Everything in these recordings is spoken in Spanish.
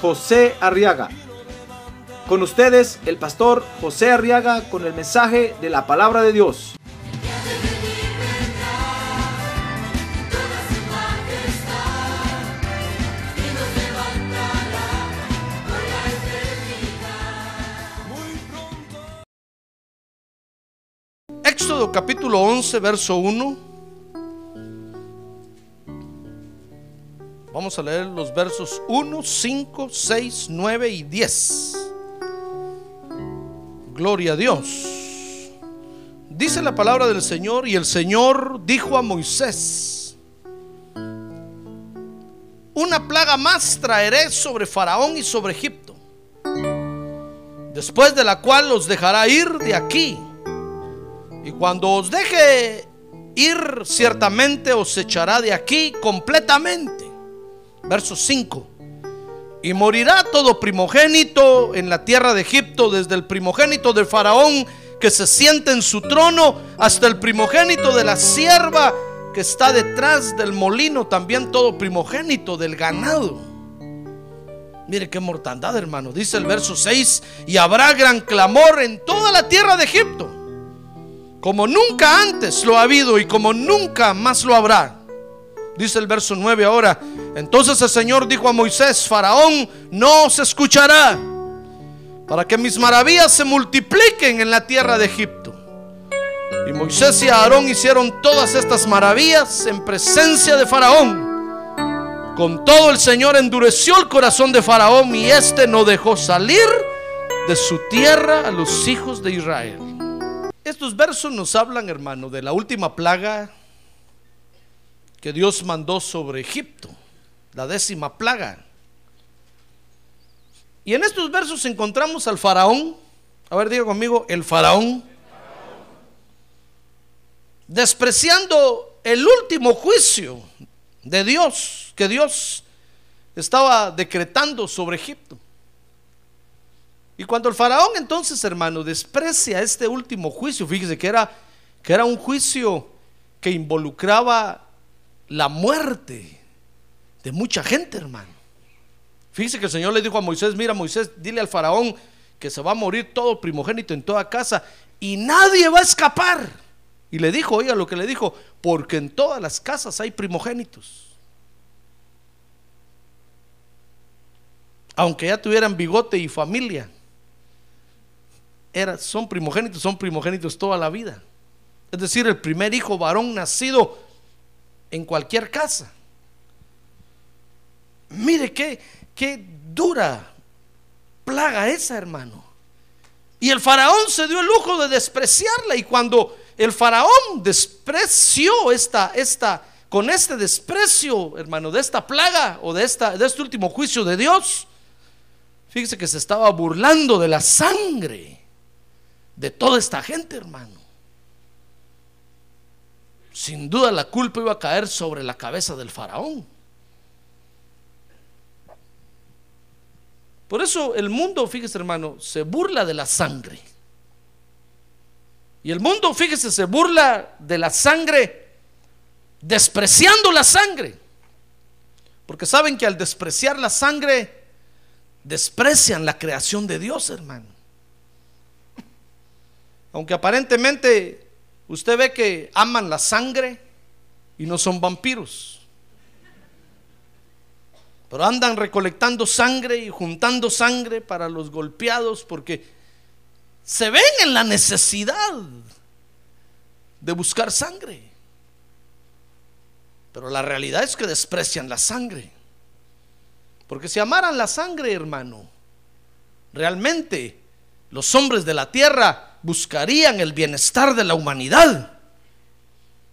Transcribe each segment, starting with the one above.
José Arriaga. Con ustedes, el pastor José Arriaga con el mensaje de la palabra de Dios. Éxodo capítulo 11, verso 1. Vamos a leer los versos 1, 5, 6, 9 y 10. Gloria a Dios. Dice la palabra del Señor y el Señor dijo a Moisés, una plaga más traeré sobre Faraón y sobre Egipto, después de la cual los dejará ir de aquí. Y cuando os deje ir, ciertamente os echará de aquí completamente. Verso 5. Y morirá todo primogénito en la tierra de Egipto, desde el primogénito del faraón que se siente en su trono, hasta el primogénito de la sierva que está detrás del molino, también todo primogénito del ganado. Mire qué mortandad, hermano. Dice el verso 6, y habrá gran clamor en toda la tierra de Egipto como nunca antes lo ha habido y como nunca más lo habrá. Dice el verso 9 ahora. Entonces el Señor dijo a Moisés, Faraón no se escuchará para que mis maravillas se multipliquen en la tierra de Egipto. Y Moisés y Aarón hicieron todas estas maravillas en presencia de Faraón. Con todo el Señor endureció el corazón de Faraón y éste no dejó salir de su tierra a los hijos de Israel. Estos versos nos hablan, hermano, de la última plaga que Dios mandó sobre Egipto, la décima plaga. Y en estos versos encontramos al faraón, a ver, diga conmigo, el faraón, despreciando el último juicio de Dios, que Dios estaba decretando sobre Egipto. Y cuando el faraón entonces, hermano, desprecia este último juicio, fíjese que era, que era un juicio que involucraba la muerte de mucha gente, hermano. Fíjese que el Señor le dijo a Moisés, mira Moisés, dile al faraón que se va a morir todo primogénito en toda casa y nadie va a escapar. Y le dijo, oiga lo que le dijo, porque en todas las casas hay primogénitos. Aunque ya tuvieran bigote y familia son primogénitos, son primogénitos toda la vida. Es decir, el primer hijo varón nacido en cualquier casa. Mire qué, qué dura plaga esa, hermano. Y el faraón se dio el lujo de despreciarla. Y cuando el faraón despreció esta, esta, con este desprecio, hermano, de esta plaga o de, esta, de este último juicio de Dios, fíjese que se estaba burlando de la sangre de toda esta gente, hermano. Sin duda la culpa iba a caer sobre la cabeza del faraón. Por eso el mundo, fíjese hermano, se burla de la sangre. Y el mundo, fíjese, se burla de la sangre despreciando la sangre. Porque saben que al despreciar la sangre, desprecian la creación de Dios, hermano. Aunque aparentemente usted ve que aman la sangre y no son vampiros. Pero andan recolectando sangre y juntando sangre para los golpeados porque se ven en la necesidad de buscar sangre. Pero la realidad es que desprecian la sangre. Porque si amaran la sangre, hermano, realmente los hombres de la tierra buscarían el bienestar de la humanidad.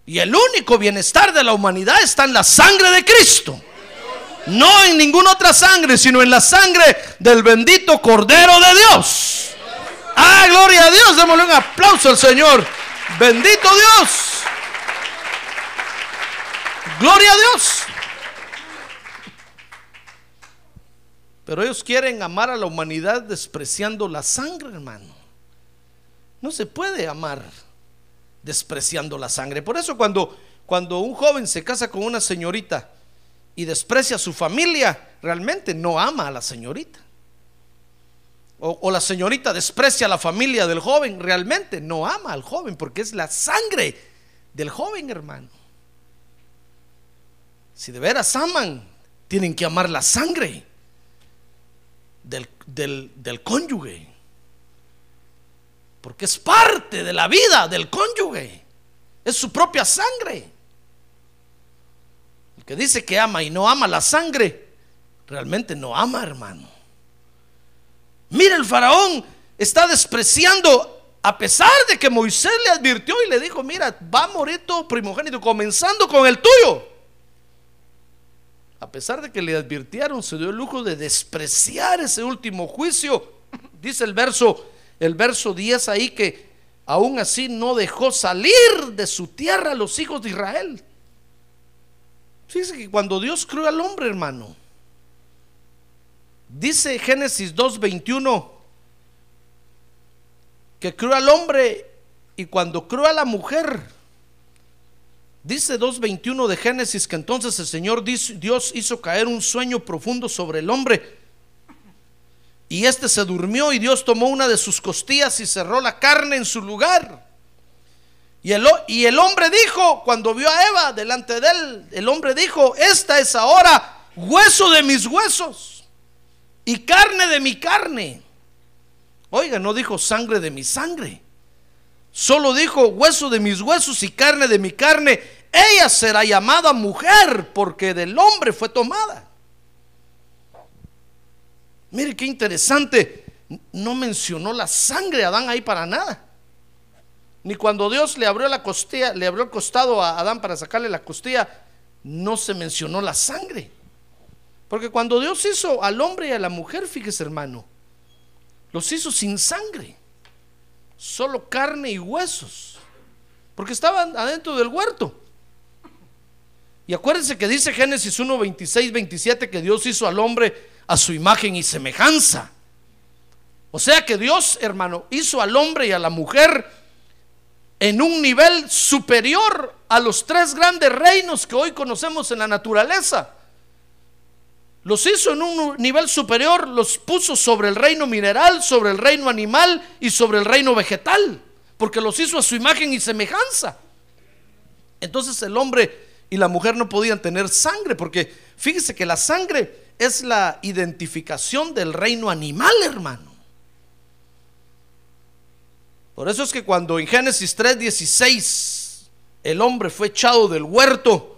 Y el único bienestar de la humanidad está en la sangre de Cristo. No en ninguna otra sangre, sino en la sangre del bendito Cordero de Dios. Ah, gloria a Dios. Démosle un aplauso al Señor. Bendito Dios. Gloria a Dios. Pero ellos quieren amar a la humanidad despreciando la sangre, hermano. No se puede amar despreciando la sangre. Por eso cuando, cuando un joven se casa con una señorita y desprecia a su familia, realmente no ama a la señorita. O, la señorita desprecia a la familia del joven, realmente no ama al joven porque es la sangre del joven, hermano. Si de veras aman, tienen que amar la sangre del, del, del cónyuge. Porque es parte de la vida del cónyuge. Es su propia sangre. El que dice que ama y no ama la sangre, realmente no ama, hermano. Mira, el faraón está despreciando, a pesar de que Moisés le advirtió y le dijo, mira, va a morir todo primogénito, comenzando con el tuyo. A pesar de que le advirtieron, se dio el lujo de despreciar ese último juicio. Dice el verso, el verso 10 ahí que aún así no dejó salir de su tierra a los hijos de Israel. Fíjese que cuando Dios creó al hombre, hermano, dice Génesis 2:21 que creó al hombre y cuando creó a la mujer, dice 2:21 de Génesis que entonces el Señor Dios hizo caer un sueño profundo sobre el hombre. Y este se durmió y Dios tomó una de sus costillas y cerró la carne en su lugar. Y el, y el hombre dijo, cuando vio a Eva delante de él, el hombre dijo, esta es ahora hueso de mis huesos y carne de mi carne. Oiga, no dijo sangre de mi sangre. Solo dijo hueso de mis huesos y carne de mi carne. Ella será llamada mujer porque del hombre fue tomada. Mire qué interesante. No mencionó la sangre de Adán ahí para nada. Ni cuando Dios le abrió la costilla, le abrió el costado a Adán para sacarle la costilla, no se mencionó la sangre. Porque cuando Dios hizo al hombre y a la mujer, fíjese hermano, los hizo sin sangre, solo carne y huesos, porque estaban adentro del huerto. Y acuérdense que dice Génesis 1, 26, 27 que Dios hizo al hombre a su imagen y semejanza. O sea que Dios, hermano, hizo al hombre y a la mujer en un nivel superior a los tres grandes reinos que hoy conocemos en la naturaleza. Los hizo en un nivel superior, los puso sobre el reino mineral, sobre el reino animal y sobre el reino vegetal, porque los hizo a su imagen y semejanza. Entonces el hombre y la mujer no podían tener sangre, porque fíjese que la sangre es la identificación del reino animal, hermano. Por eso es que cuando en Génesis 3:16 el hombre fue echado del huerto,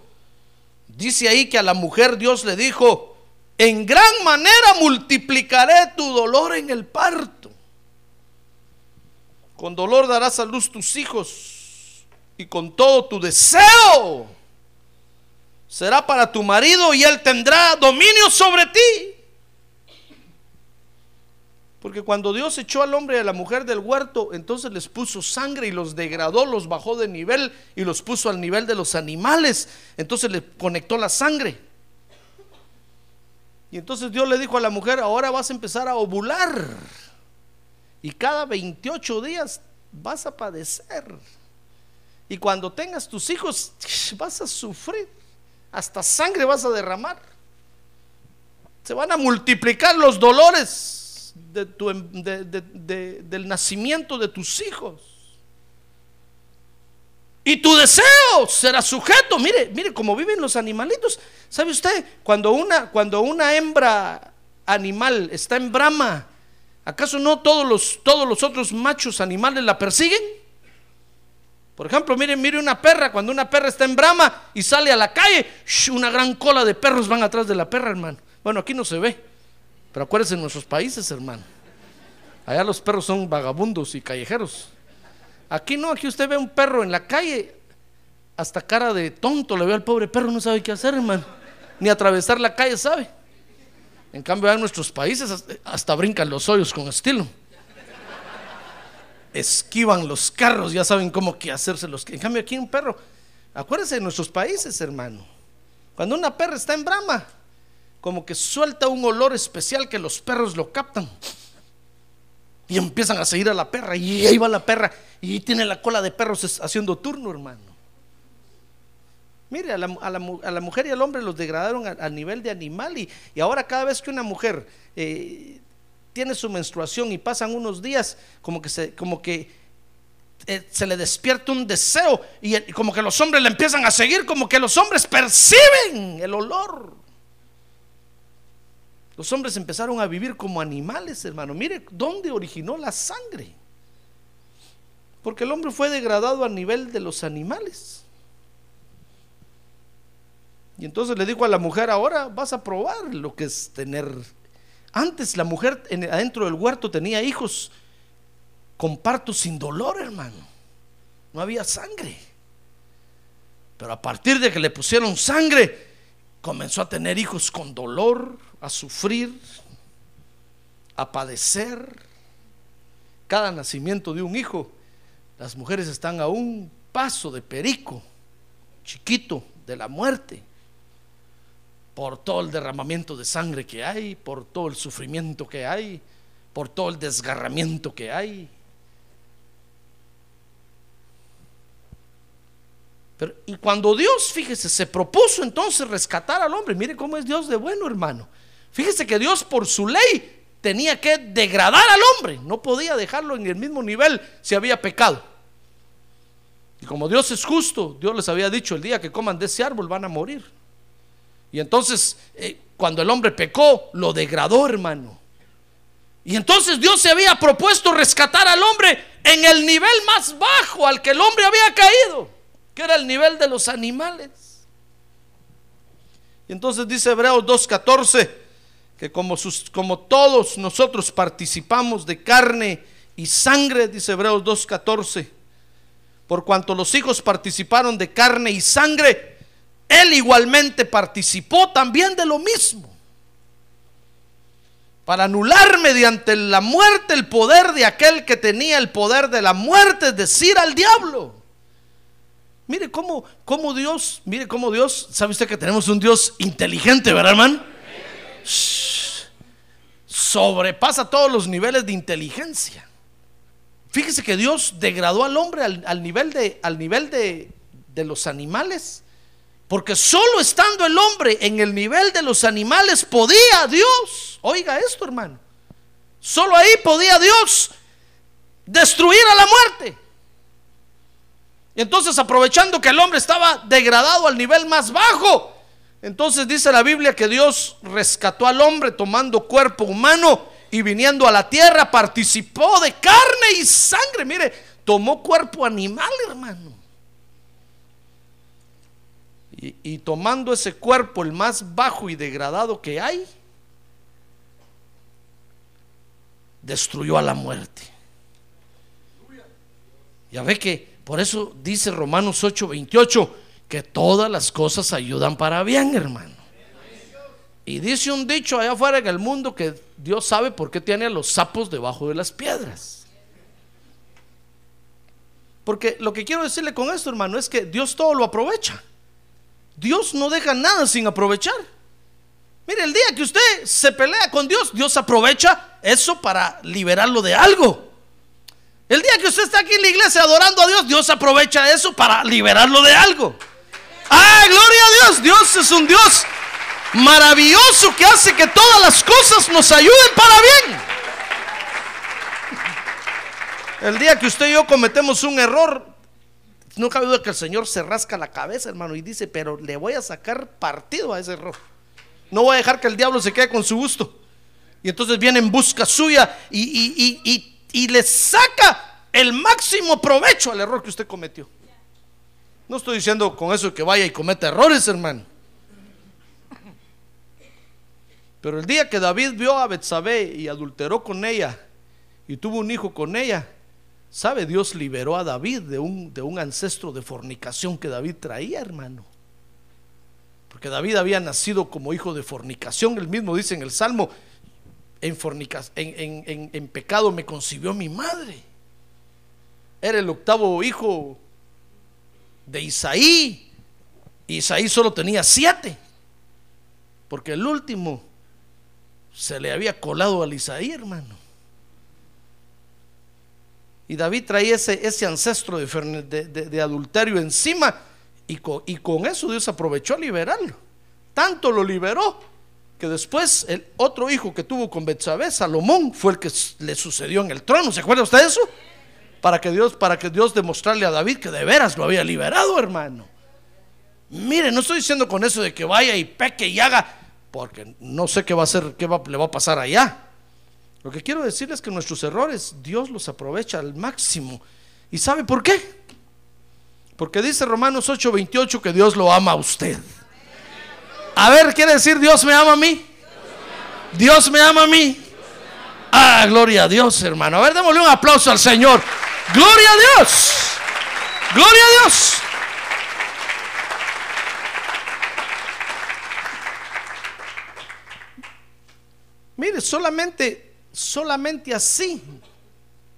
dice ahí que a la mujer Dios le dijo, en gran manera multiplicaré tu dolor en el parto. Con dolor darás a luz tus hijos y con todo tu deseo será para tu marido y él tendrá dominio sobre ti. Porque cuando Dios echó al hombre y a la mujer del huerto, entonces les puso sangre y los degradó, los bajó de nivel y los puso al nivel de los animales. Entonces le conectó la sangre. Y entonces Dios le dijo a la mujer, ahora vas a empezar a ovular. Y cada 28 días vas a padecer. Y cuando tengas tus hijos, vas a sufrir hasta sangre vas a derramar. Se van a multiplicar los dolores em, del nacimiento de tus hijos. Y tu deseo será sujeto. Mire, mire cómo viven los animalitos. ¿Sabe usted? Cuando una, cuando una hembra animal está en brama, ¿acaso no todos los, todos los otros machos animales la persiguen? Por ejemplo, miren, mire una perra, cuando una perra está en brama y sale a la calle, una gran cola de perros van atrás de la perra, hermano. Bueno, aquí no se ve, pero acuérdense en nuestros países, hermano. Allá los perros son vagabundos y callejeros. Aquí no, aquí usted ve un perro en la calle, hasta cara de tonto le ve al pobre perro, no sabe qué hacer, hermano. ni atravesar la calle sabe. En cambio, en nuestros países hasta- hasta brincan los hoyos con estilo. Esquivan los carros, ya saben cómo que hacérselos. En cambio, aquí un perro, acuérdense de nuestros países, hermano. Cuando una perra está en brama, como que suelta un olor especial que los perros lo captan. Y empiezan a seguir a la perra. Y ahí va la perra. Y tiene la cola de perros haciendo turno, hermano. Mire, a la, mujer y al hombre los degradaron a- al nivel de animal. Y, y ahora cada vez que una mujer eh, tiene su menstruación y pasan unos días, como que se, como que eh, se le despierta un deseo y, y como que los hombres le empiezan a seguir, como que los hombres perciben el olor. Los hombres empezaron a vivir como animales, hermano. Mire dónde originó la sangre. Porque el hombre fue degradado a nivel de los animales. Y entonces le dijo a la mujer, ahora vas a probar lo que es tener... Antes la mujer en- adentro del huerto tenía hijos con parto sin dolor, hermano. No había sangre. Pero a partir de que le pusieron sangre, comenzó a tener hijos con dolor, a sufrir, a padecer. Cada nacimiento de un hijo, las mujeres están a un paso de perico, chiquito, de la muerte, por todo el derramamiento de sangre que hay, por todo el sufrimiento que hay, por todo el desgarramiento que hay. Pero, y cuando Dios, fíjese, se propuso entonces rescatar al hombre, mire cómo es Dios de bueno, hermano. Fíjese que Dios por su ley tenía que degradar al hombre, no podía dejarlo en el mismo nivel si había pecado. Y como Dios es justo, Dios les había dicho, el día que coman de ese árbol van a morir. Y entonces, eh, cuando el hombre pecó, lo degradó, hermano. Y entonces Dios se había propuesto rescatar al hombre en el nivel más bajo al que el hombre había caído, que era el nivel de los animales. Y entonces dice Hebreos 2.14, que como, sus, como todos nosotros participamos de carne y sangre, dice Hebreos 2.14, por cuanto los hijos participaron de carne y sangre, él igualmente participó también de lo mismo. Para anular mediante la muerte el poder de aquel que tenía el poder de la muerte, es decir, al diablo. Mire cómo, cómo Dios, mire cómo Dios, sabe usted que tenemos un Dios inteligente, ¿verdad, hermano? Sobrepasa todos los niveles de inteligencia. Fíjese que Dios degradó al hombre al, al nivel, de, al nivel de, de los animales. Porque solo estando el hombre en el nivel de los animales podía Dios, oiga esto hermano, solo ahí podía Dios destruir a la muerte. Y entonces aprovechando que el hombre estaba degradado al nivel más bajo, entonces dice la Biblia que Dios rescató al hombre tomando cuerpo humano y viniendo a la tierra participó de carne y sangre. Mire, tomó cuerpo animal, hermano. Y, tomando ese cuerpo, el más bajo y degradado que hay, destruyó a la muerte. Ya ve que por eso dice Romanos 8:28 que todas las cosas ayudan para bien, hermano. Y dice un dicho allá afuera en el mundo que Dios sabe por qué tiene a los sapos debajo de las piedras. Porque lo que quiero decirle con esto, hermano, es que Dios todo lo aprovecha. Dios no deja nada sin aprovechar. Mire, el día que usted se pelea con Dios, Dios aprovecha eso para liberarlo de algo. El día que usted está aquí en la iglesia adorando a Dios, Dios aprovecha eso para liberarlo de algo. ¡Ah, gloria a Dios! Dios es un Dios maravilloso que hace que todas las cosas nos ayuden para bien. El día que usted y yo cometemos un error, no cabe duda que el Señor se rasca la cabeza, hermano, y dice, pero le voy a sacar partido a ese error. No voy a dejar que el diablo se quede con su gusto. Y entonces viene en busca suya y, y- y- y- le saca el máximo provecho al error que usted cometió. No estoy diciendo con eso que vaya y cometa errores, hermano. Pero el día que David vio a Betsabé y adulteró con ella y tuvo un hijo con ella, ¿sabe? Dios liberó a David de un, de un ancestro de fornicación que David traía, hermano. Porque David había nacido como hijo de fornicación. Él mismo dice en el Salmo, en, en pecado me concibió mi madre. Era el octavo hijo de Isaí. Isaí solo tenía siete. Porque el último se le había colado al Isaí, hermano. Y David traía ese, ese ancestro de, de- adulterio encima. Y con, y con eso Dios aprovechó a liberarlo. Tanto lo liberó que después el otro hijo que tuvo con Betsabé, Salomón, fue el que le sucedió en el trono. ¿Se acuerda usted de eso? Para que Dios, para que Dios demostrarle a David que de veras lo había liberado, hermano. Mire, no estoy diciendo con eso de que vaya y peque y haga, porque no sé qué va a hacer, qué va- le va a pasar allá. Lo que quiero decir es que nuestros errores Dios los aprovecha al máximo. ¿Y sabe por qué? Porque dice Romanos 8:28 que Dios lo ama a usted. A ver, ¿quiere decir Dios me ama a mí? Dios me ama a mí. Ah, gloria a Dios, hermano. A ver, démosle un aplauso al Señor. Gloria a Dios. Gloria a Dios. Mire, solamente, solamente así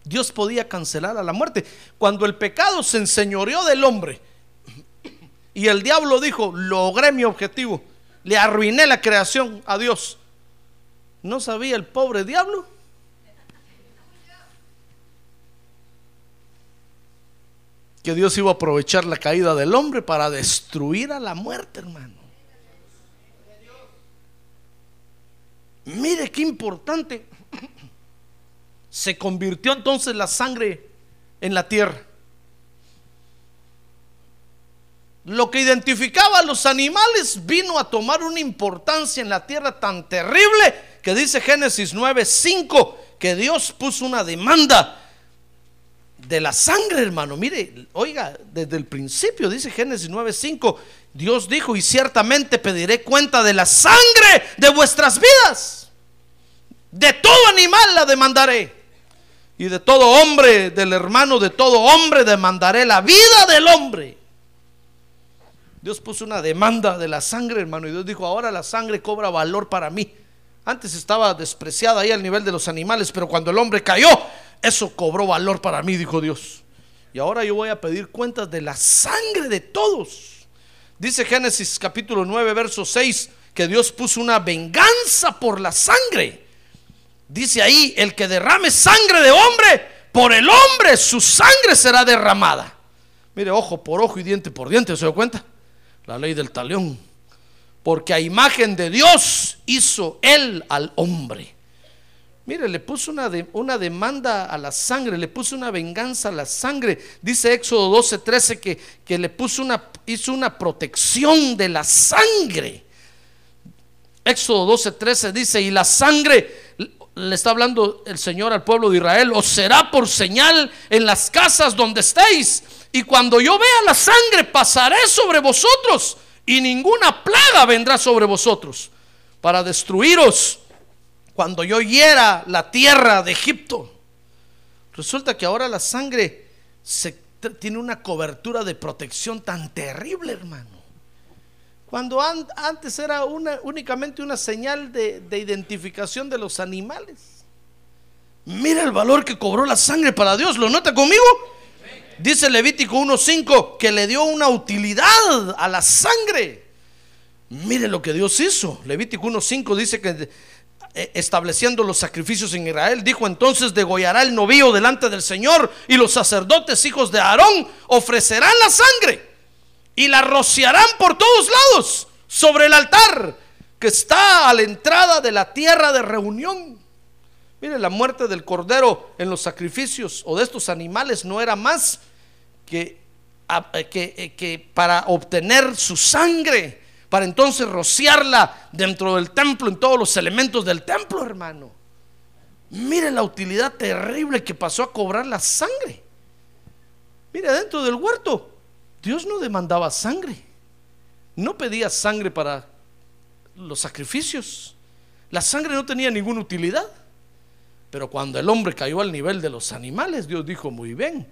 Dios podía cancelar a la muerte. Cuando el pecado se enseñoreó del hombre y el diablo dijo, logré mi objetivo, le arruiné la creación a Dios. ¿No sabía el pobre diablo? Que Dios iba a aprovechar la caída del hombre para destruir a la muerte, hermano. Mire qué importante. Se convirtió entonces la sangre en la tierra. Lo que identificaba a los animales vino a tomar una importancia en la tierra tan terrible que dice Génesis 9:5 que Dios puso una demanda de la sangre, hermano. Mire, oiga, desde el principio dice Génesis 9:5, Dios dijo, "Y ciertamente pediré cuenta de la sangre de vuestras vidas. De todo animal la demandaré." Y de todo hombre, del hermano de todo hombre, demandaré la vida del hombre. Dios puso una demanda de la sangre, hermano. Y Dios dijo, ahora la sangre cobra valor para mí. Antes estaba despreciada ahí al nivel de los animales, pero cuando el hombre cayó, eso cobró valor para mí, dijo Dios. Y ahora yo voy a pedir cuentas de la sangre de todos. Dice Génesis capítulo 9, verso 6, que Dios puso una venganza por la sangre. Dice ahí, el que derrame sangre de hombre, por el hombre su sangre será derramada. Mire, ojo por ojo y diente por diente, ¿se da cuenta? La ley del talión. Porque a imagen de Dios hizo él al hombre. Mire, le puso una, una demanda a la sangre, le puso una venganza a la sangre. Dice Éxodo 12, 13 que, que le puso una, hizo una protección de la sangre. Éxodo 12, 13 dice, y la sangre, le está hablando el Señor al pueblo de Israel, os será por señal en las casas donde estéis. Y cuando yo vea la sangre, pasaré sobre vosotros y ninguna plaga vendrá sobre vosotros para destruiros cuando yo hiera la tierra de Egipto. Resulta que ahora la sangre se, tiene una cobertura de protección tan terrible, hermano. Cuando an- antes era una, únicamente una señal de, de identificación de los animales. Mira el valor que cobró la sangre para Dios. ¿Lo nota conmigo? Dice Levítico 1.5 que le dio una utilidad a la sangre. Mire lo que Dios hizo. Levítico 1.5 dice que eh, estableciendo los sacrificios en Israel, dijo entonces degollará el novillo delante del Señor y los sacerdotes hijos de Aarón ofrecerán la sangre y la rociarán por todos lados sobre el altar que está a la entrada de la tierra de reunión. Mire, la muerte del cordero en los sacrificios o de estos animales no era más que, eh, que para obtener su sangre, para entonces rociarla dentro del templo, en todos los elementos del templo, hermano. Mire la utilidad terrible que pasó a cobrar la sangre. Mire, dentro del huerto, Dios no demandaba sangre, no pedía sangre para los sacrificios. La sangre no tenía ninguna utilidad. Pero cuando el hombre cayó al nivel de los animales, Dios dijo, muy bien,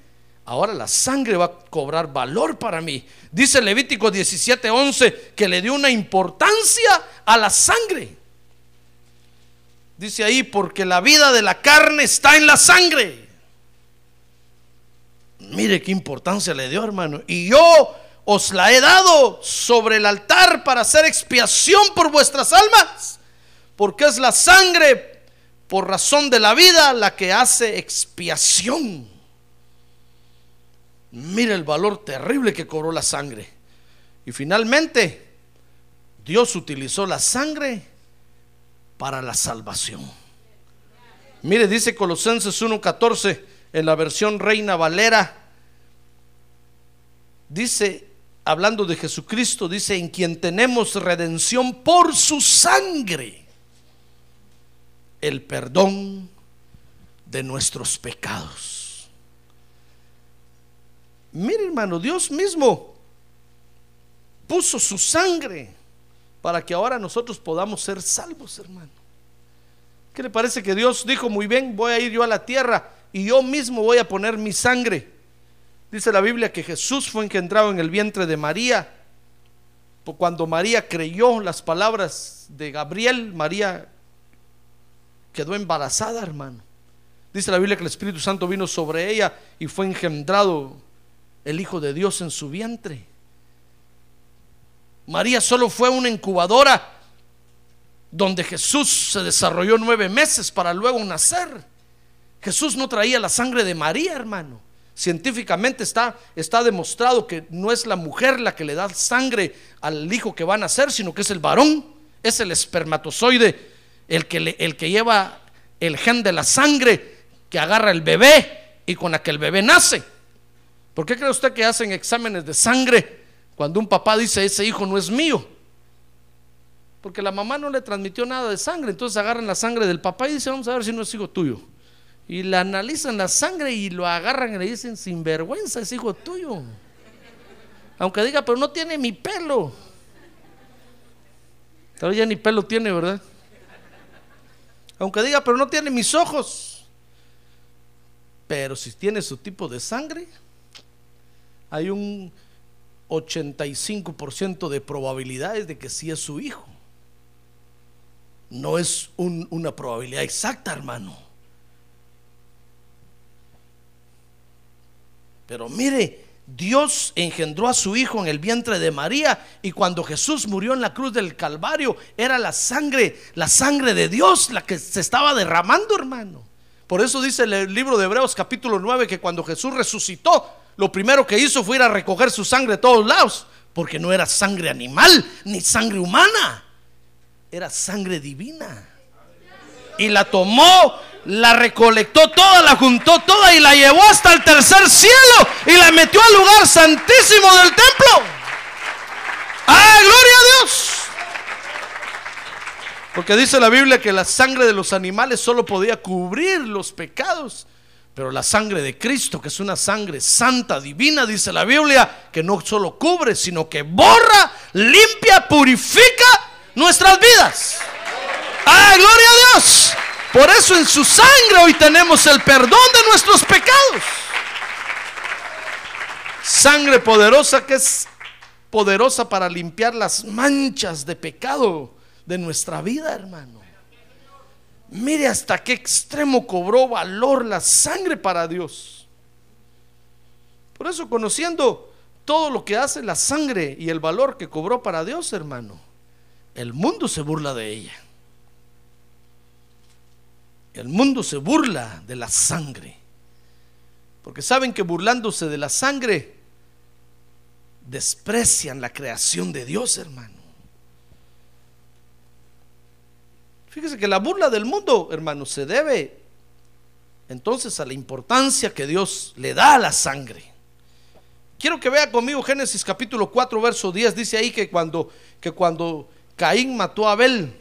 ahora la sangre va a cobrar valor para mí. Dice Levítico 17:11 que le dio una importancia a la sangre. Dice ahí, porque la vida de la carne está en la sangre. Mire qué importancia le dio, hermano. Y yo os la he dado sobre el altar para hacer expiación por vuestras almas. Porque es la sangre, por razón de la vida, la que hace expiación. Mire el valor terrible que cobró la sangre. Y finalmente, Dios utilizó la sangre para la salvación. Mire, dice Colosenses 1:14 en la versión Reina Valera. Dice, hablando de Jesucristo, dice, en quien tenemos redención por su sangre, el perdón de nuestros pecados. Mire hermano, Dios mismo puso su sangre para que ahora nosotros podamos ser salvos, hermano. ¿Qué le parece que Dios dijo, muy bien, voy a ir yo a la tierra y yo mismo voy a poner mi sangre? Dice la Biblia que Jesús fue engendrado en el vientre de María. Cuando María creyó las palabras de Gabriel, María quedó embarazada, hermano. Dice la Biblia que el Espíritu Santo vino sobre ella y fue engendrado el Hijo de Dios en su vientre. María solo fue una incubadora donde Jesús se desarrolló nueve meses para luego nacer. Jesús no traía la sangre de María, hermano. Científicamente está, está demostrado que no es la mujer la que le da sangre al hijo que va a nacer, sino que es el varón, es el espermatozoide el que, el que lleva el gen de la sangre que agarra el bebé y con la que el bebé nace. ¿Por qué cree usted que hacen exámenes de sangre cuando un papá dice ese hijo no es mío? Porque la mamá no le transmitió nada de sangre, entonces agarran la sangre del papá y dicen vamos a ver si no es hijo tuyo y le analizan la sangre y lo agarran y le dicen, sin vergüenza, es hijo tuyo. Aunque diga, pero no tiene mi pelo. Todavía ya ni pelo tiene, ¿verdad? Aunque diga, pero no tiene mis ojos. Pero si tiene su tipo de sangre, hay un 85% de probabilidades de que sí es su hijo. No es una probabilidad exacta, hermano. Pero mire, Dios engendró a su Hijo en el vientre de María y cuando Jesús murió en la cruz del Calvario era la sangre, la sangre de Dios la que se estaba derramando, hermano. Por eso dice el libro de Hebreos capítulo 9 que cuando Jesús resucitó, lo primero que hizo fue ir a recoger su sangre de todos lados, porque no era sangre animal ni sangre humana, era sangre divina. Y la tomó la recolectó toda, la juntó toda y la llevó hasta el tercer cielo y la metió al lugar santísimo del templo. ¡Ah, gloria a Dios! Porque dice la Biblia que la sangre de los animales solo podía cubrir los pecados. Pero la sangre de Cristo, que es una sangre santa, divina, dice la Biblia, que no solo cubre, sino que borra, limpia, purifica nuestras vidas. ¡Ah, gloria a Dios! Por eso en su sangre hoy tenemos el perdón de nuestros pecados. Sangre poderosa que es poderosa para limpiar las manchas de pecado de nuestra vida, hermano. Mire hasta qué extremo cobró valor la sangre para Dios. Por eso conociendo todo lo que hace la sangre y el valor que cobró para Dios, hermano, el mundo se burla de ella. El mundo se burla de la sangre. Porque saben que burlándose de la sangre, desprecian la creación de Dios, hermano. Fíjese que la burla del mundo, hermano, se debe entonces a la importancia que Dios le da a la sangre. Quiero que vea conmigo Génesis capítulo 4, verso 10. Dice ahí que cuando, que cuando Caín mató a Abel,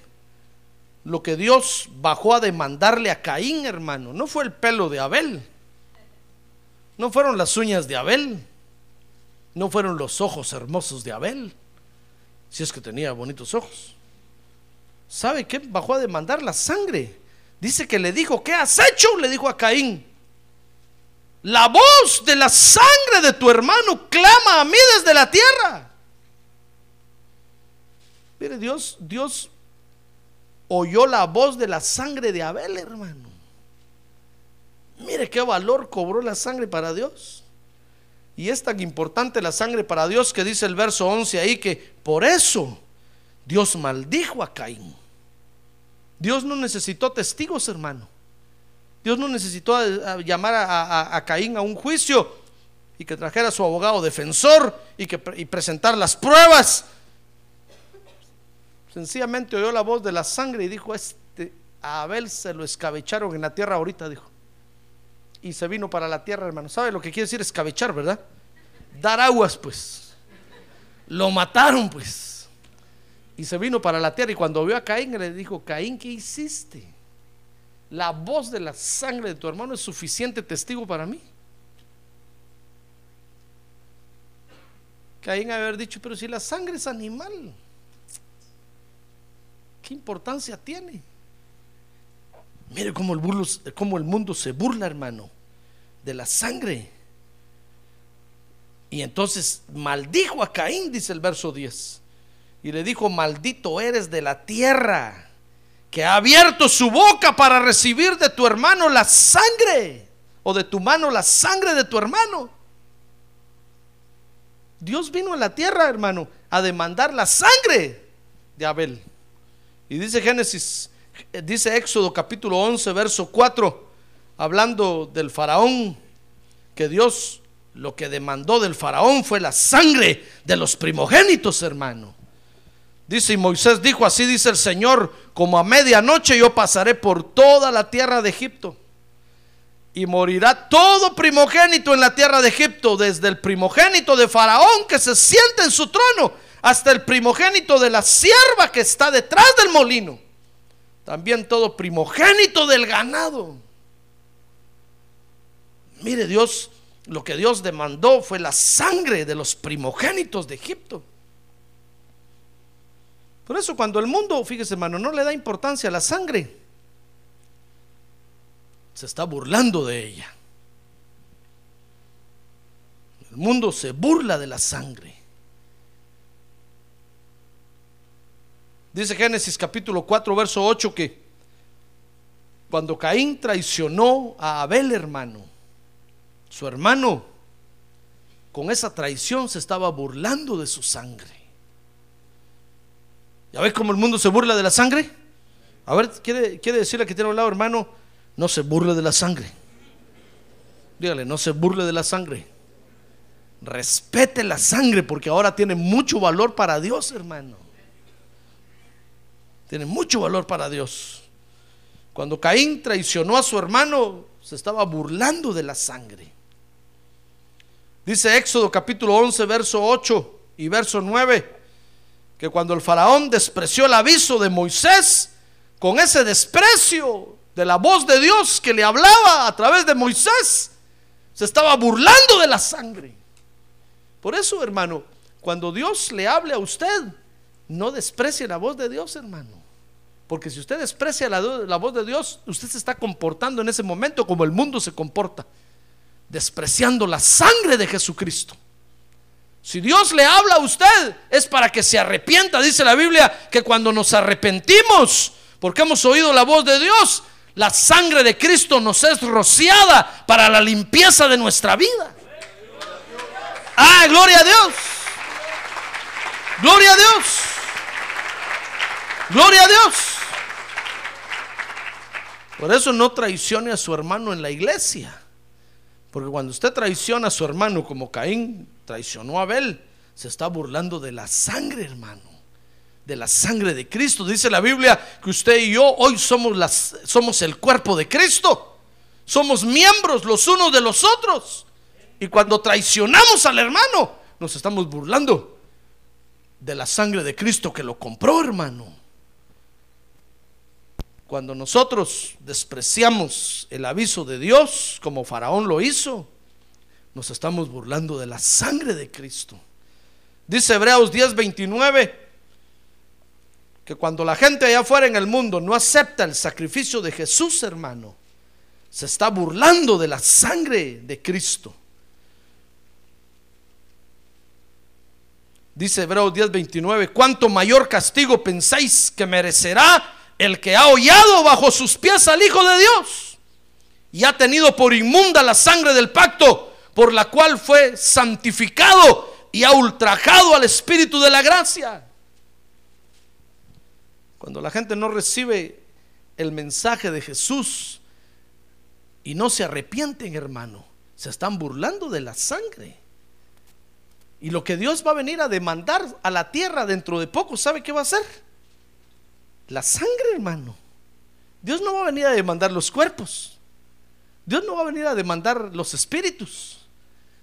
lo que Dios bajó a demandarle a Caín, hermano, no fue el pelo de Abel, no fueron las uñas de Abel, no fueron los ojos hermosos de Abel, si es que tenía bonitos ojos. ¿Sabe qué? Bajó a demandar la sangre. Dice que le dijo, ¿qué has hecho? Le dijo a Caín. La voz de la sangre de tu hermano clama a mí desde la tierra. Mire, Dios, Dios oyó la voz de la sangre de Abel, hermano. Mire qué valor cobró la sangre para Dios. Y es tan importante la sangre para Dios que dice el verso 11 ahí que por eso Dios maldijo a Caín. Dios no necesitó testigos, hermano. Dios no necesitó llamar a, Caín a un juicio y que trajera a su abogado defensor y que y presentar las pruebas. Sencillamente oyó la voz de la sangre y dijo, este, a Abel se lo escabecharon en la tierra ahorita, dijo y se vino para la tierra, hermano. ¿Sabe lo que quiere decir escabechar, verdad? Dar aguas, pues. Lo mataron, pues. Y se vino para la tierra y cuando vio a Caín le dijo, Caín, ¿qué hiciste? La voz de la sangre de tu hermano es suficiente testigo para mí. Caín haber dicho, pero si la sangre es animal, ¿qué importancia tiene? Mire cómo el, cómo el mundo se burla, hermano de la sangre. Y entonces maldijo a Caín, dice el verso 10. Y le dijo, maldito eres de la tierra, que ha abierto su boca para recibir de tu hermano la sangre, o de tu mano la sangre de tu hermano. Dios vino a la tierra, hermano, a demandar la sangre de Abel. Y dice Génesis, dice Éxodo capítulo 11, verso 4 hablando del faraón, que Dios lo que demandó del faraón fue la sangre de los primogénitos, hermano. Dice, y Moisés dijo, así dice el Señor, como a medianoche yo pasaré por toda la tierra de Egipto. Y morirá todo primogénito en la tierra de Egipto, desde el primogénito de Faraón que se sienta en su trono, hasta el primogénito de la sierva que está detrás del molino. También todo primogénito del ganado. Mire, Dios, lo que Dios demandó fue la sangre de los primogénitos de Egipto. Por eso cuando el mundo, fíjese hermano, no le da importancia a la sangre, se está burlando de ella. El mundo se burla de la sangre. Dice Génesis capítulo 4, verso 8 que cuando Caín traicionó a Abel hermano, su hermano, con esa traición se estaba burlando de su sangre. ¿Ya ves cómo el mundo se burla de la sangre? A ver, ¿quiere, quiere decirle que tiene un lado, hermano? No se burle de la sangre. Dígale, no se burle de la sangre. Respete la sangre porque ahora tiene mucho valor para Dios, hermano. Tiene mucho valor para Dios. Cuando Caín traicionó a su hermano, se estaba burlando de la sangre. Dice Éxodo capítulo 11, verso 8 y verso 9, que cuando el faraón despreció el aviso de Moisés, con ese desprecio de la voz de Dios que le hablaba a través de Moisés, se estaba burlando de la sangre. Por eso, hermano, cuando Dios le hable a usted, no desprecie la voz de Dios, hermano. Porque si usted desprecia la, voz de Dios, usted se está comportando en ese momento como el mundo se comporta despreciando la sangre de Jesucristo. Si Dios le habla a usted, es para que se arrepienta. Dice la Biblia que cuando nos arrepentimos, porque hemos oído la voz de Dios, la sangre de Cristo nos es rociada para la limpieza de nuestra vida. Ah, gloria a Dios. Gloria a Dios. Gloria a Dios. Por eso no traicione a su hermano en la iglesia. Porque cuando usted traiciona a su hermano como Caín traicionó a Abel, se está burlando de la sangre, hermano. De la sangre de Cristo. Dice la Biblia que usted y yo hoy somos, las, somos el cuerpo de Cristo. Somos miembros los unos de los otros. Y cuando traicionamos al hermano, nos estamos burlando de la sangre de Cristo que lo compró, hermano. Cuando nosotros despreciamos el aviso de Dios, como Faraón lo hizo, nos estamos burlando de la sangre de Cristo. Dice Hebreos 10:29 que cuando la gente allá afuera en el mundo no acepta el sacrificio de Jesús, hermano, se está burlando de la sangre de Cristo. Dice Hebreos 10:29, ¿cuánto mayor castigo pensáis que merecerá el que ha hollado bajo sus pies al Hijo de Dios y ha tenido por inmunda la sangre del pacto por la cual fue santificado y ha ultrajado al Espíritu de la gracia? Cuando la gente no recibe el mensaje de Jesús y no se arrepienten, hermano, se están burlando de la sangre. Y lo que Dios va a venir a demandar a la tierra dentro de poco, ¿sabe qué va a hacer? La sangre, hermano. Dios no va a venir a demandar los cuerpos. Dios no va a venir a demandar los espíritus.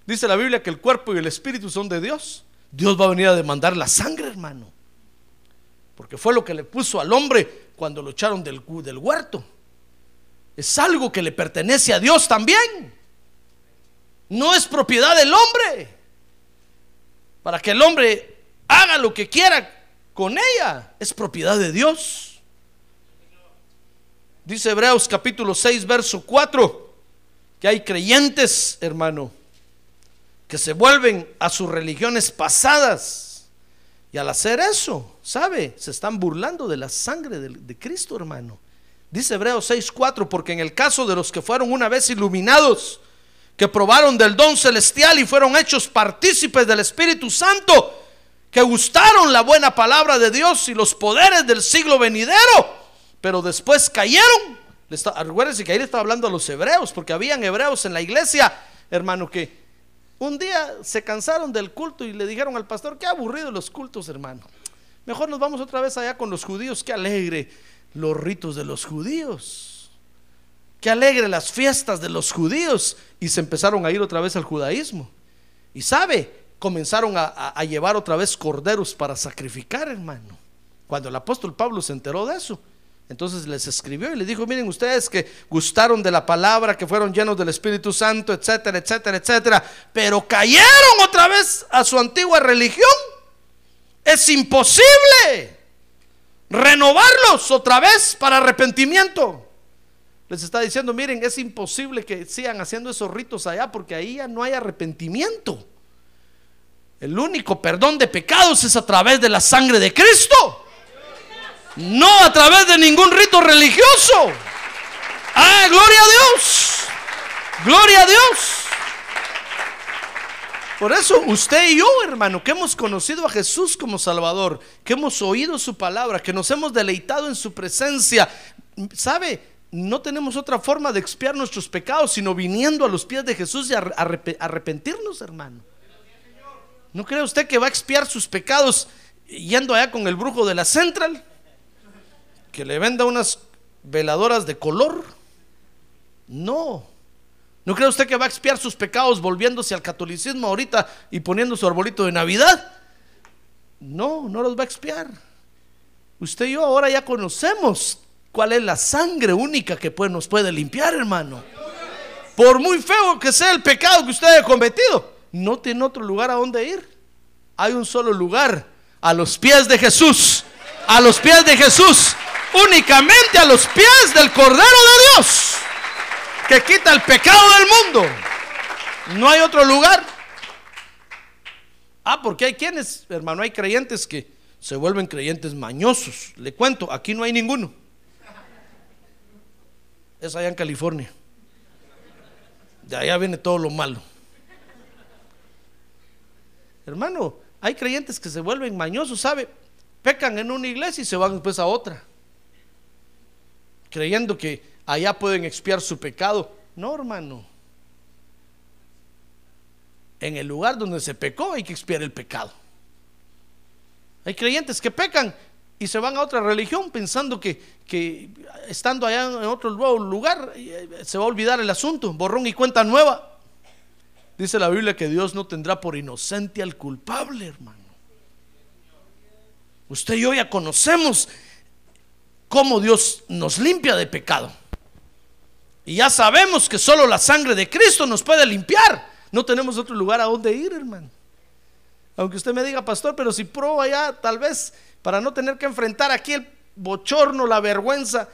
Dice la Biblia que el cuerpo y el espíritu son de Dios. Dios va a venir a demandar la sangre, hermano. Porque fue lo que le puso al hombre cuando lo echaron del, del huerto. Es algo que le pertenece a Dios también. No es propiedad del hombre para que el hombre haga lo que quiera con ella, es propiedad de Dios. Dice Hebreos capítulo 6, verso 4, que hay creyentes, hermano, que se vuelven a sus religiones pasadas. Y al hacer eso, ¿sabe? Se están burlando de la sangre de, de Cristo, hermano. Dice Hebreos 6, 4, porque en el caso de los que fueron una vez iluminados, que probaron del don celestial y fueron hechos partícipes del Espíritu Santo, que gustaron la buena palabra de Dios y los poderes del siglo venidero, pero después cayeron. Recuérdense que ahí le estaba hablando a los hebreos, porque habían hebreos en la iglesia, hermano, que un día se cansaron del culto y le dijeron al pastor, qué aburrido los cultos, hermano. Mejor nos vamos otra vez allá con los judíos, qué alegre los ritos de los judíos. Qué alegre las fiestas de los judíos. Y se empezaron a ir otra vez al judaísmo. Y sabe, comenzaron a, llevar otra vez corderos para sacrificar, hermano. Cuando el apóstol Pablo se enteró de eso, entonces les escribió y les dijo, miren ustedes que gustaron de la palabra, que fueron llenos del Espíritu Santo, etcétera, etcétera, etcétera, pero cayeron otra vez a su antigua religión. Es imposible renovarlos otra vez para arrepentimiento. Les está diciendo, miren, es imposible que sigan haciendo esos ritos allá porque ahí ya no hay arrepentimiento. El único perdón de pecados es a través de la sangre de Cristo. No a través de ningún rito religioso. Ah, gloria a Dios. Gloria a Dios. Por eso usted y yo, hermano, que hemos conocido a Jesús como Salvador, que hemos oído su palabra, que nos hemos deleitado en su presencia, ¿sabe? no tenemos otra forma de expiar nuestros pecados, sino viniendo a los pies de Jesús y arrepentirnos, hermano. ¿No cree usted que va a expiar sus pecados yendo allá con el brujo de la Central? Que le venda unas veladoras de color. No. ¿No cree usted que va a expiar sus pecados volviéndose al catolicismo ahorita y poniendo su arbolito de Navidad? No, no los va a expiar. Usted y yo ahora ya conocemos cuál es la sangre única que pues, nos puede limpiar, hermano. Por muy feo que sea el pecado que usted haya cometido, no tiene otro lugar a donde ir. Hay un solo lugar, a los pies de Jesús. A los pies de Jesús. Únicamente a los pies del Cordero de Dios. Que quita el pecado del mundo. No hay otro lugar. Ah, porque hay quienes, hermano, hay creyentes que se vuelven creyentes mañosos. Le cuento, aquí no hay ninguno es allá en California. De allá viene todo lo malo. Hermano, hay creyentes que se vuelven mañosos, ¿sabe? Pecan en una iglesia y se van después a otra. Creyendo que allá pueden expiar su pecado. No, hermano. En el lugar donde se pecó hay que expiar el pecado. Hay creyentes que pecan y se van a otra religión pensando que, que estando allá en otro lugar eh, se va a olvidar el asunto, borrón y cuenta nueva. Dice la Biblia que Dios no tendrá por inocente al culpable, hermano. Usted y yo ya conocemos cómo Dios nos limpia de pecado. Y ya sabemos que solo la sangre de Cristo nos puede limpiar. No tenemos otro lugar a donde ir, hermano. Aunque usted me diga, pastor, pero si prueba allá, tal vez para no tener que enfrentar aquí el bochorno, la vergüenza,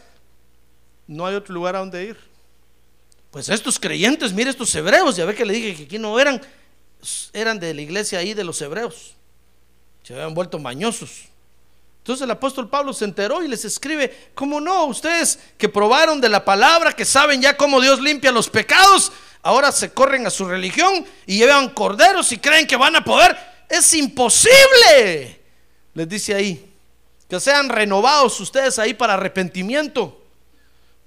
no hay otro lugar a donde ir. Pues estos creyentes, mire estos hebreos, ya ve que le dije que aquí no eran, eran de la iglesia ahí de los hebreos. Se habían vuelto mañosos. Entonces el apóstol Pablo se enteró y les escribe, ¿cómo no? Ustedes que probaron de la palabra, que saben ya cómo Dios limpia los pecados, ahora se corren a su religión y llevan corderos y creen que van a poder. Es imposible. Les dice ahí, que sean renovados ustedes ahí para arrepentimiento,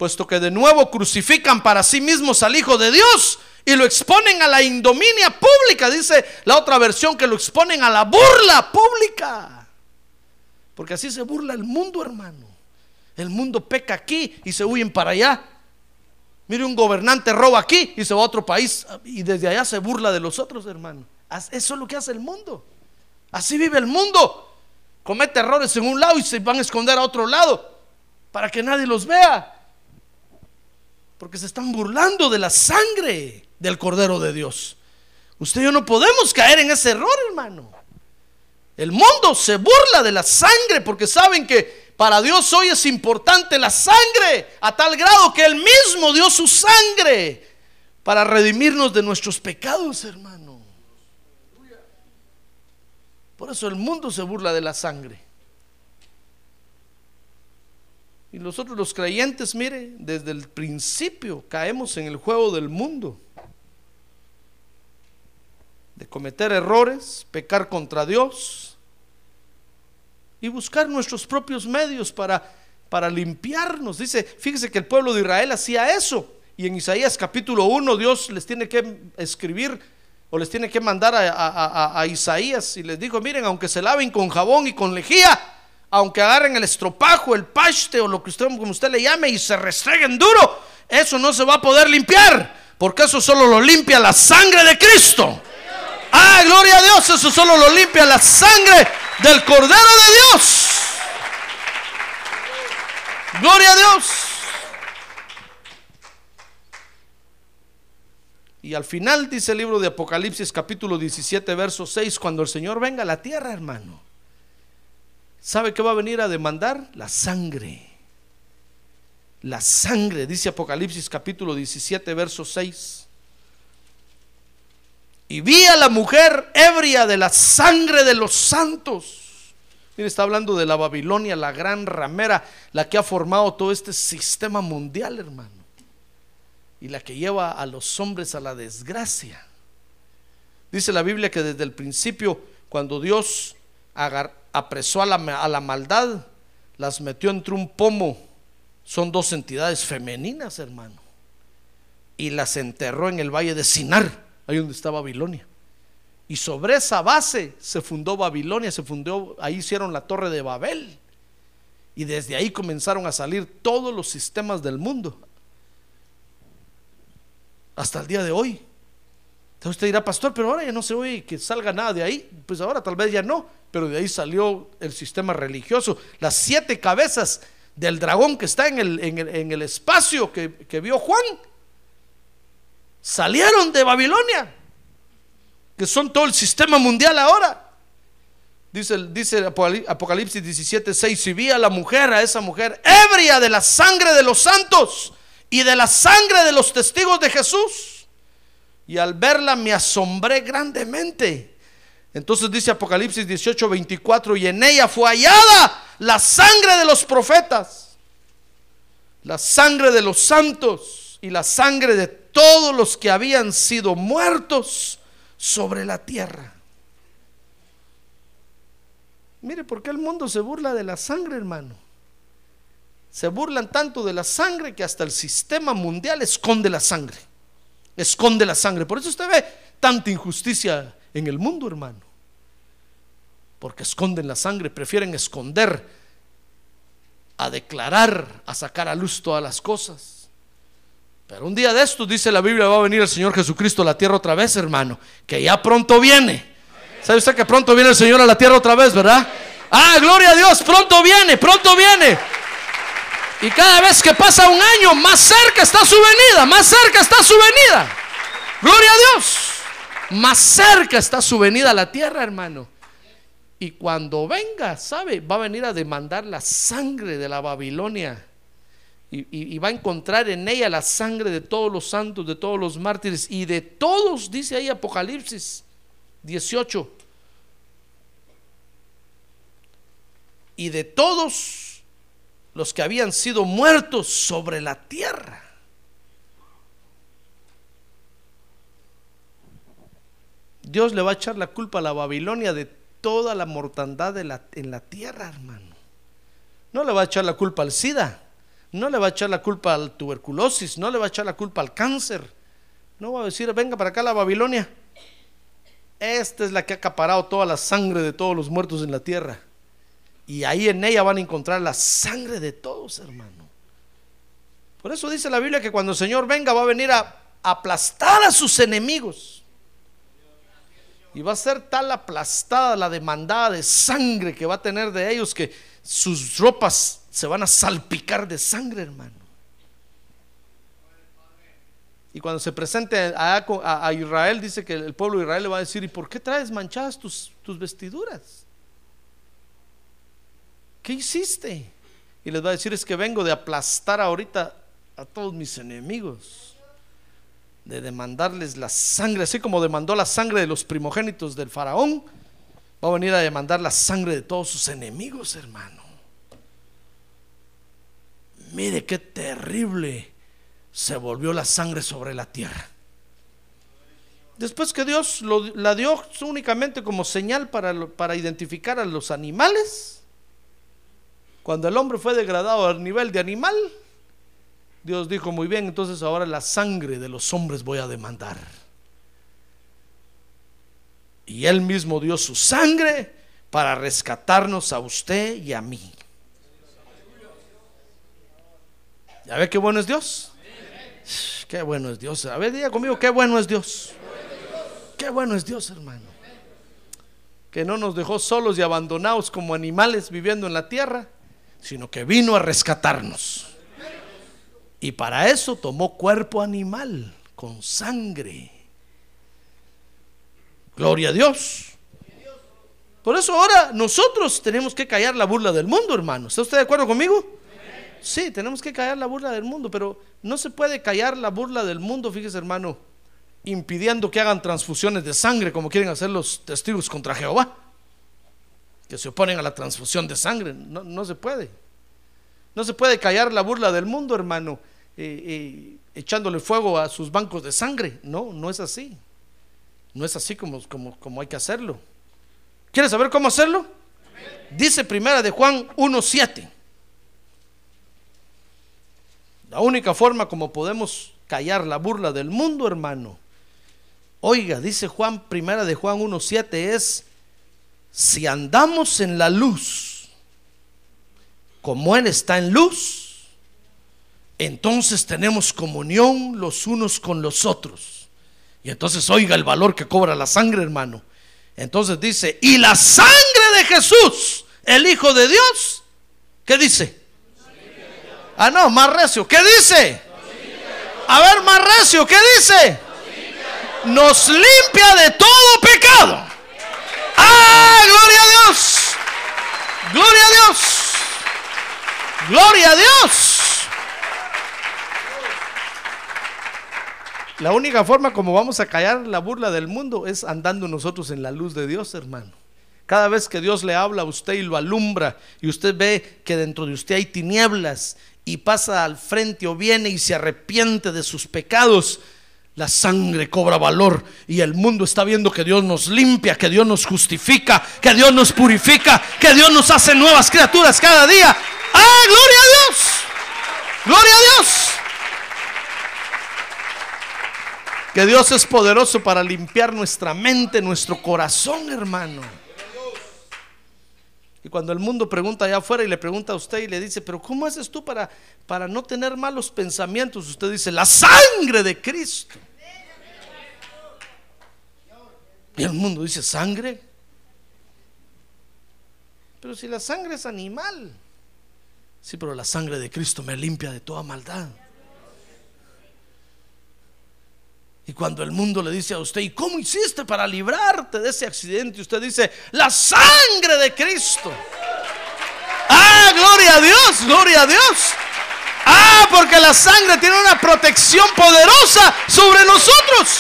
puesto que de nuevo crucifican para sí mismos al Hijo de Dios y lo exponen a la indominia pública, dice la otra versión, que lo exponen a la burla pública. Porque así se burla el mundo, hermano. El mundo peca aquí y se huyen para allá. Mire, un gobernante roba aquí y se va a otro país y desde allá se burla de los otros, hermano. Eso es lo que hace el mundo. Así vive el mundo. Comete errores en un lado y se van a esconder a otro lado para que nadie los vea. Porque se están burlando de la sangre del Cordero de Dios. Usted y yo no podemos caer en ese error, hermano. El mundo se burla de la sangre porque saben que para Dios hoy es importante la sangre a tal grado que Él mismo dio su sangre para redimirnos de nuestros pecados, hermano. Por eso el mundo se burla de la sangre. Y nosotros los creyentes, mire, desde el principio caemos en el juego del mundo. De cometer errores, pecar contra Dios, y buscar nuestros propios medios para, para limpiarnos. Dice, fíjese que el pueblo de Israel hacía eso. Y en Isaías capítulo 1 Dios les tiene que escribir o les tiene que mandar a, Isaías y les dijo, miren, aunque se laven con jabón y con lejía, aunque agarren el estropajo, el paste o lo que usted, como usted le llame y se restreguen duro, eso no se va a poder limpiar, porque eso solo lo limpia la sangre de Cristo. Ah, gloria a Dios, eso solo lo limpia la sangre del Cordero de Dios. Gloria a Dios. Y al final dice el libro de Apocalipsis capítulo 17, verso 6, cuando el Señor venga a la tierra, hermano, ¿sabe qué va a venir a demandar? La sangre. La sangre, dice Apocalipsis capítulo 17, verso 6. Y vi a la mujer ebria de la sangre de los santos. Mire, está hablando de la Babilonia, la gran ramera, la que ha formado todo este sistema mundial, hermano. Y la que lleva a los hombres a la desgracia. Dice la Biblia que desde el principio, cuando Dios apresó a la, a la maldad, las metió entre un pomo. Son dos entidades femeninas, hermano. Y las enterró en el valle de Sinar ahí donde está Babilonia. Y sobre esa base se fundó Babilonia, se fundó, ahí hicieron la torre de Babel. Y desde ahí comenzaron a salir todos los sistemas del mundo. Hasta el día de hoy. Entonces usted dirá, pastor, pero ahora ya no se oye que salga nada de ahí. Pues ahora tal vez ya no, pero de ahí salió el sistema religioso. Las siete cabezas del dragón que está en el, en el, espacio que, que vio Juan salieron de Babilonia, que son todo el sistema mundial ahora. Dice, dice Apocalipsis 17, 6, y vi a la mujer, a esa mujer, ebria de la sangre de los santos y de la sangre de los testigos de Jesús. Y al verla me asombré grandemente. Entonces dice Apocalipsis 18, 24, y en ella fue hallada la sangre de los profetas, la sangre de los santos y la sangre de todos los que habían sido muertos sobre la tierra. Mire, ¿por qué el mundo se burla de la sangre, hermano? Se burlan tanto de la sangre que hasta el sistema mundial esconde la sangre. Esconde la sangre. Por eso usted ve tanta injusticia en el mundo, hermano. Porque esconden la sangre, prefieren esconder a declarar, a sacar a luz todas las cosas. Pero un día de estos, dice la Biblia, va a venir el Señor Jesucristo a la tierra otra vez, hermano. Que ya pronto viene. ¿Sabe usted que pronto viene el Señor a la tierra otra vez, verdad? Ah, gloria a Dios, pronto viene, pronto viene. Y cada vez que pasa un año, más cerca está su venida, más cerca está su venida. Gloria a Dios. Más cerca está su venida a la tierra, hermano. Y cuando venga, ¿sabe? Va a venir a demandar la sangre de la Babilonia y, y- y va a encontrar en ella la sangre de todos los santos, de todos los mártires y de todos, dice ahí Apocalipsis 18, y de todos los que habían sido muertos sobre la tierra. Dios le va a echar la culpa a la Babilonia de toda la mortandad la- en la tierra, hermano. No le va a echar la culpa al SIDA, no le va a echar la culpa al tuberculosis, no le va a echar la culpa al cáncer. No va a decir, venga para acá la Babilonia. Esta es la que ha acaparado toda la sangre de todos los muertos en la tierra. Y ahí en ella van a encontrar la sangre de todos, hermano. Por eso dice la Biblia que cuando el Señor venga va a venir a aplastar a sus enemigos. Y va a ser tal aplastada la demandada de sangre que va a tener de ellos que sus ropas se van a salpicar de sangre, hermano. Y cuando se presente a, Israel, dice que el pueblo de Israel le va a decir, ¿y por qué traes manchadas tus vestiduras? ¿Qué hiciste? Y les va a decir, es que vengo de aplastar ahorita a todos mis enemigos, de demandarles la sangre, así como demandó la sangre de los primogénitos del faraón, va a venir a demandar la sangre de todos sus enemigos, hermano. Mire qué terrible se volvió la sangre sobre la tierra. Después que Dios la dio únicamente como señal para, para identificar a los animales, cuando el hombre fue degradado al nivel de animal, Dios dijo, muy bien, entonces ahora la sangre de los hombres voy a demandar. Y Él mismo dio su sangre para rescatarnos a usted y a mí. ¿Ya ve qué bueno es Dios? Qué bueno es Dios. A ver, diga conmigo, qué bueno es Dios. Qué bueno es Dios, hermano. Que no nos dejó solos y abandonados como animales viviendo en la tierra, sino que vino a rescatarnos. Y para eso tomó cuerpo animal con sangre. Gloria a Dios. Por eso ahora nosotros tenemos que callar la burla del mundo, hermano. ¿Está usted de acuerdo conmigo? Sí, tenemos que callar la burla del mundo, pero no se puede callar la burla del mundo, fíjese hermano, impidiendo que hagan transfusiones de sangre como quieren hacer los testigos contra Jehová, que se oponen a la transfusión de sangre. No, no se puede. No se puede callar la burla del mundo, hermano, eh, eh, echándole fuego a sus bancos de sangre. No, no es así. No es así como, como, como hay que hacerlo. ¿Quieres saber cómo hacerlo? Dice primera de Juan 1.7. La única forma como podemos callar la burla del mundo, hermano. Oiga, dice Juan, primera de Juan 1.7 es, si andamos en la luz, como Él está en luz, entonces tenemos comunión los unos con los otros. Y entonces oiga el valor que cobra la sangre, hermano. Entonces dice, y la sangre de Jesús, el Hijo de Dios, ¿qué dice? Ah, no, más recio. ¿Qué dice? A ver, más recio. ¿Qué dice? Nos limpia de todo pecado. Ah, gloria a Dios. Gloria a Dios. Gloria a Dios. La única forma como vamos a callar la burla del mundo es andando nosotros en la luz de Dios, hermano. Cada vez que Dios le habla a usted y lo alumbra y usted ve que dentro de usted hay tinieblas y pasa al frente o viene y se arrepiente de sus pecados, la sangre cobra valor y el mundo está viendo que Dios nos limpia, que Dios nos justifica, que Dios nos purifica, que Dios nos hace nuevas criaturas cada día. ¡Ah, gloria a Dios! ¡Gloria a Dios! Que Dios es poderoso para limpiar nuestra mente, nuestro corazón, hermano. Y cuando el mundo pregunta allá afuera y le pregunta a usted y le dice, pero ¿cómo haces tú para, para no tener malos pensamientos? Usted dice, la sangre de Cristo. Y el mundo dice, ¿sangre? Pero si la sangre es animal. Sí, pero la sangre de Cristo me limpia de toda maldad. Y cuando el mundo le dice a usted, ¿y cómo hiciste para librarte de ese accidente? Usted dice, la sangre de Cristo. Ah, gloria a Dios, gloria a Dios. Ah, porque la sangre tiene una protección poderosa sobre nosotros.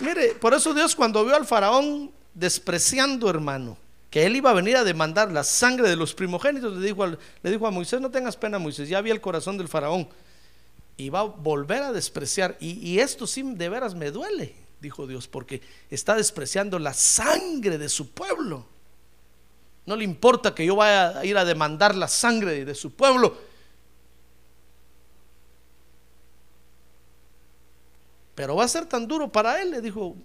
Mire, por eso Dios cuando vio al faraón despreciando, hermano, que él iba a venir a demandar la sangre de los primogénitos, le dijo, le dijo a Moisés, no tengas pena, Moisés, ya vi el corazón del faraón. Y va a volver a despreciar. Y, y esto sí de veras me duele, dijo Dios, porque está despreciando la sangre de su pueblo. No le importa que yo vaya a ir a demandar la sangre de su pueblo. Pero va a ser tan duro para él, le dijo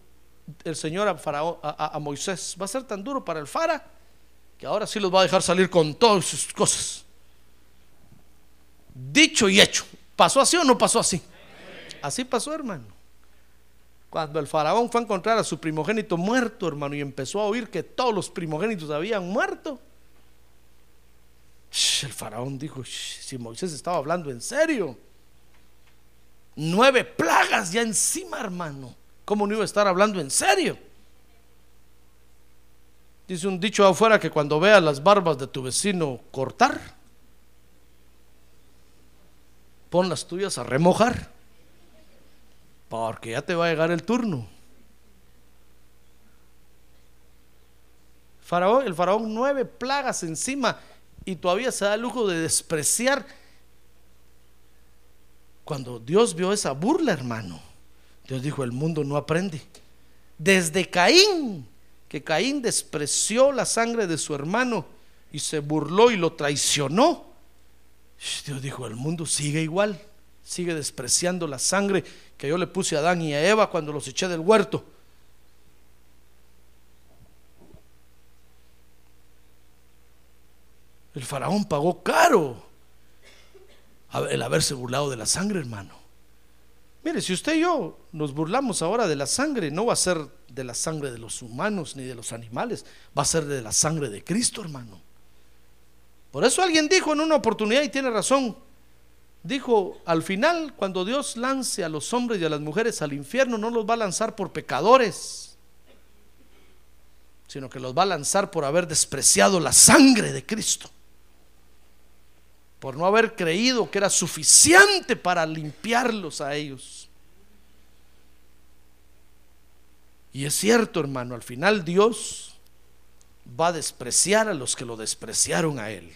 el Señor a, Faraón- a- Moisés. Va a ser tan duro para el Fara que ahora sí los va a dejar salir con todas sus cosas. Dicho y hecho. ¿Pasó así o no pasó así? Así pasó, hermano. Cuando el faraón fue a encontrar a su primogénito muerto, hermano, y empezó a oír que todos los primogénitos habían muerto. El faraón dijo, "Sh, si Moisés estaba hablando en serio. Nueve plagas ya encima, hermano. ¿Cómo no iba a estar hablando en serio? Dice un dicho afuera que cuando veas las barbas de tu vecino cortar, pon las tuyas a remojar, porque ya te va a llegar el turno. Faraón, el faraón nueve plagas encima y todavía se da el lujo de despreciar. Cuando Dios vio esa burla, hermano, Dios dijo, el mundo no aprende. Desde Caín, que Caín despreció la sangre de su hermano y se burló y lo traicionó. Dios dijo, el mundo sigue igual, sigue despreciando la sangre que yo le puse a Adán y a Eva cuando los eché del huerto. El faraón pagó caro el haberse burlado de la sangre, hermano. Mire, si usted y yo nos burlamos ahora de la sangre, no va a ser de la sangre de los humanos ni de los animales, va a ser de la sangre de Cristo, hermano. Por eso alguien dijo en una oportunidad, y tiene razón, dijo, al final, cuando Dios lance a los hombres y a las mujeres al infierno, no los va a lanzar por pecadores, sino que los va a lanzar por haber despreciado la sangre de Cristo por no haber creído que era suficiente para limpiarlos a ellos. Y es cierto, hermano, al final Dios va a despreciar a los que lo despreciaron a Él.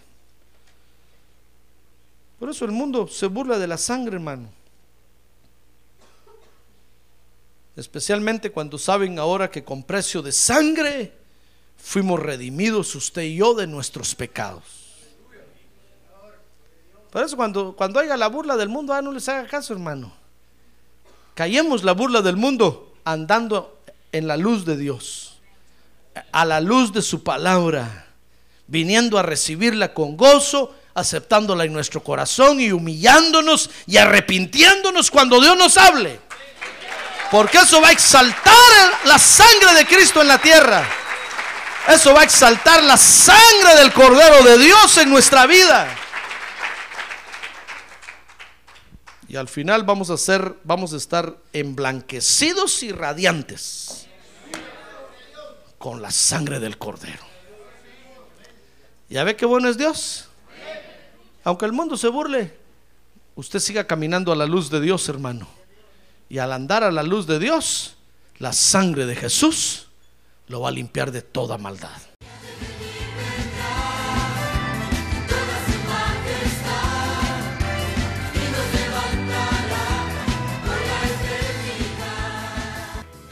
Por eso el mundo se burla de la sangre, hermano. Especialmente cuando saben ahora que con precio de sangre fuimos redimidos usted y yo de nuestros pecados. Por eso cuando, cuando haya la burla del mundo, ah, no les haga caso, hermano. Callemos la burla del mundo andando en la luz de Dios, a la luz de su palabra, viniendo a recibirla con gozo, aceptándola en nuestro corazón y humillándonos y arrepintiéndonos cuando Dios nos hable. Porque eso va a exaltar la sangre de Cristo en la tierra. Eso va a exaltar la sangre del Cordero de Dios en nuestra vida. Y al final vamos a ser, vamos a estar emblanquecidos y radiantes con la sangre del cordero. ¿Ya ve qué bueno es Dios? Aunque el mundo se burle, usted siga caminando a la luz de Dios, hermano. Y al andar a la luz de Dios, la sangre de Jesús lo va a limpiar de toda maldad.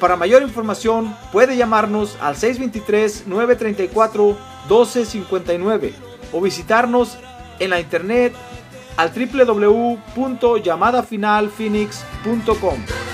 Para mayor información puede llamarnos al 623-934-1259 o visitarnos en la internet al www.llamadafinalphoenix.com.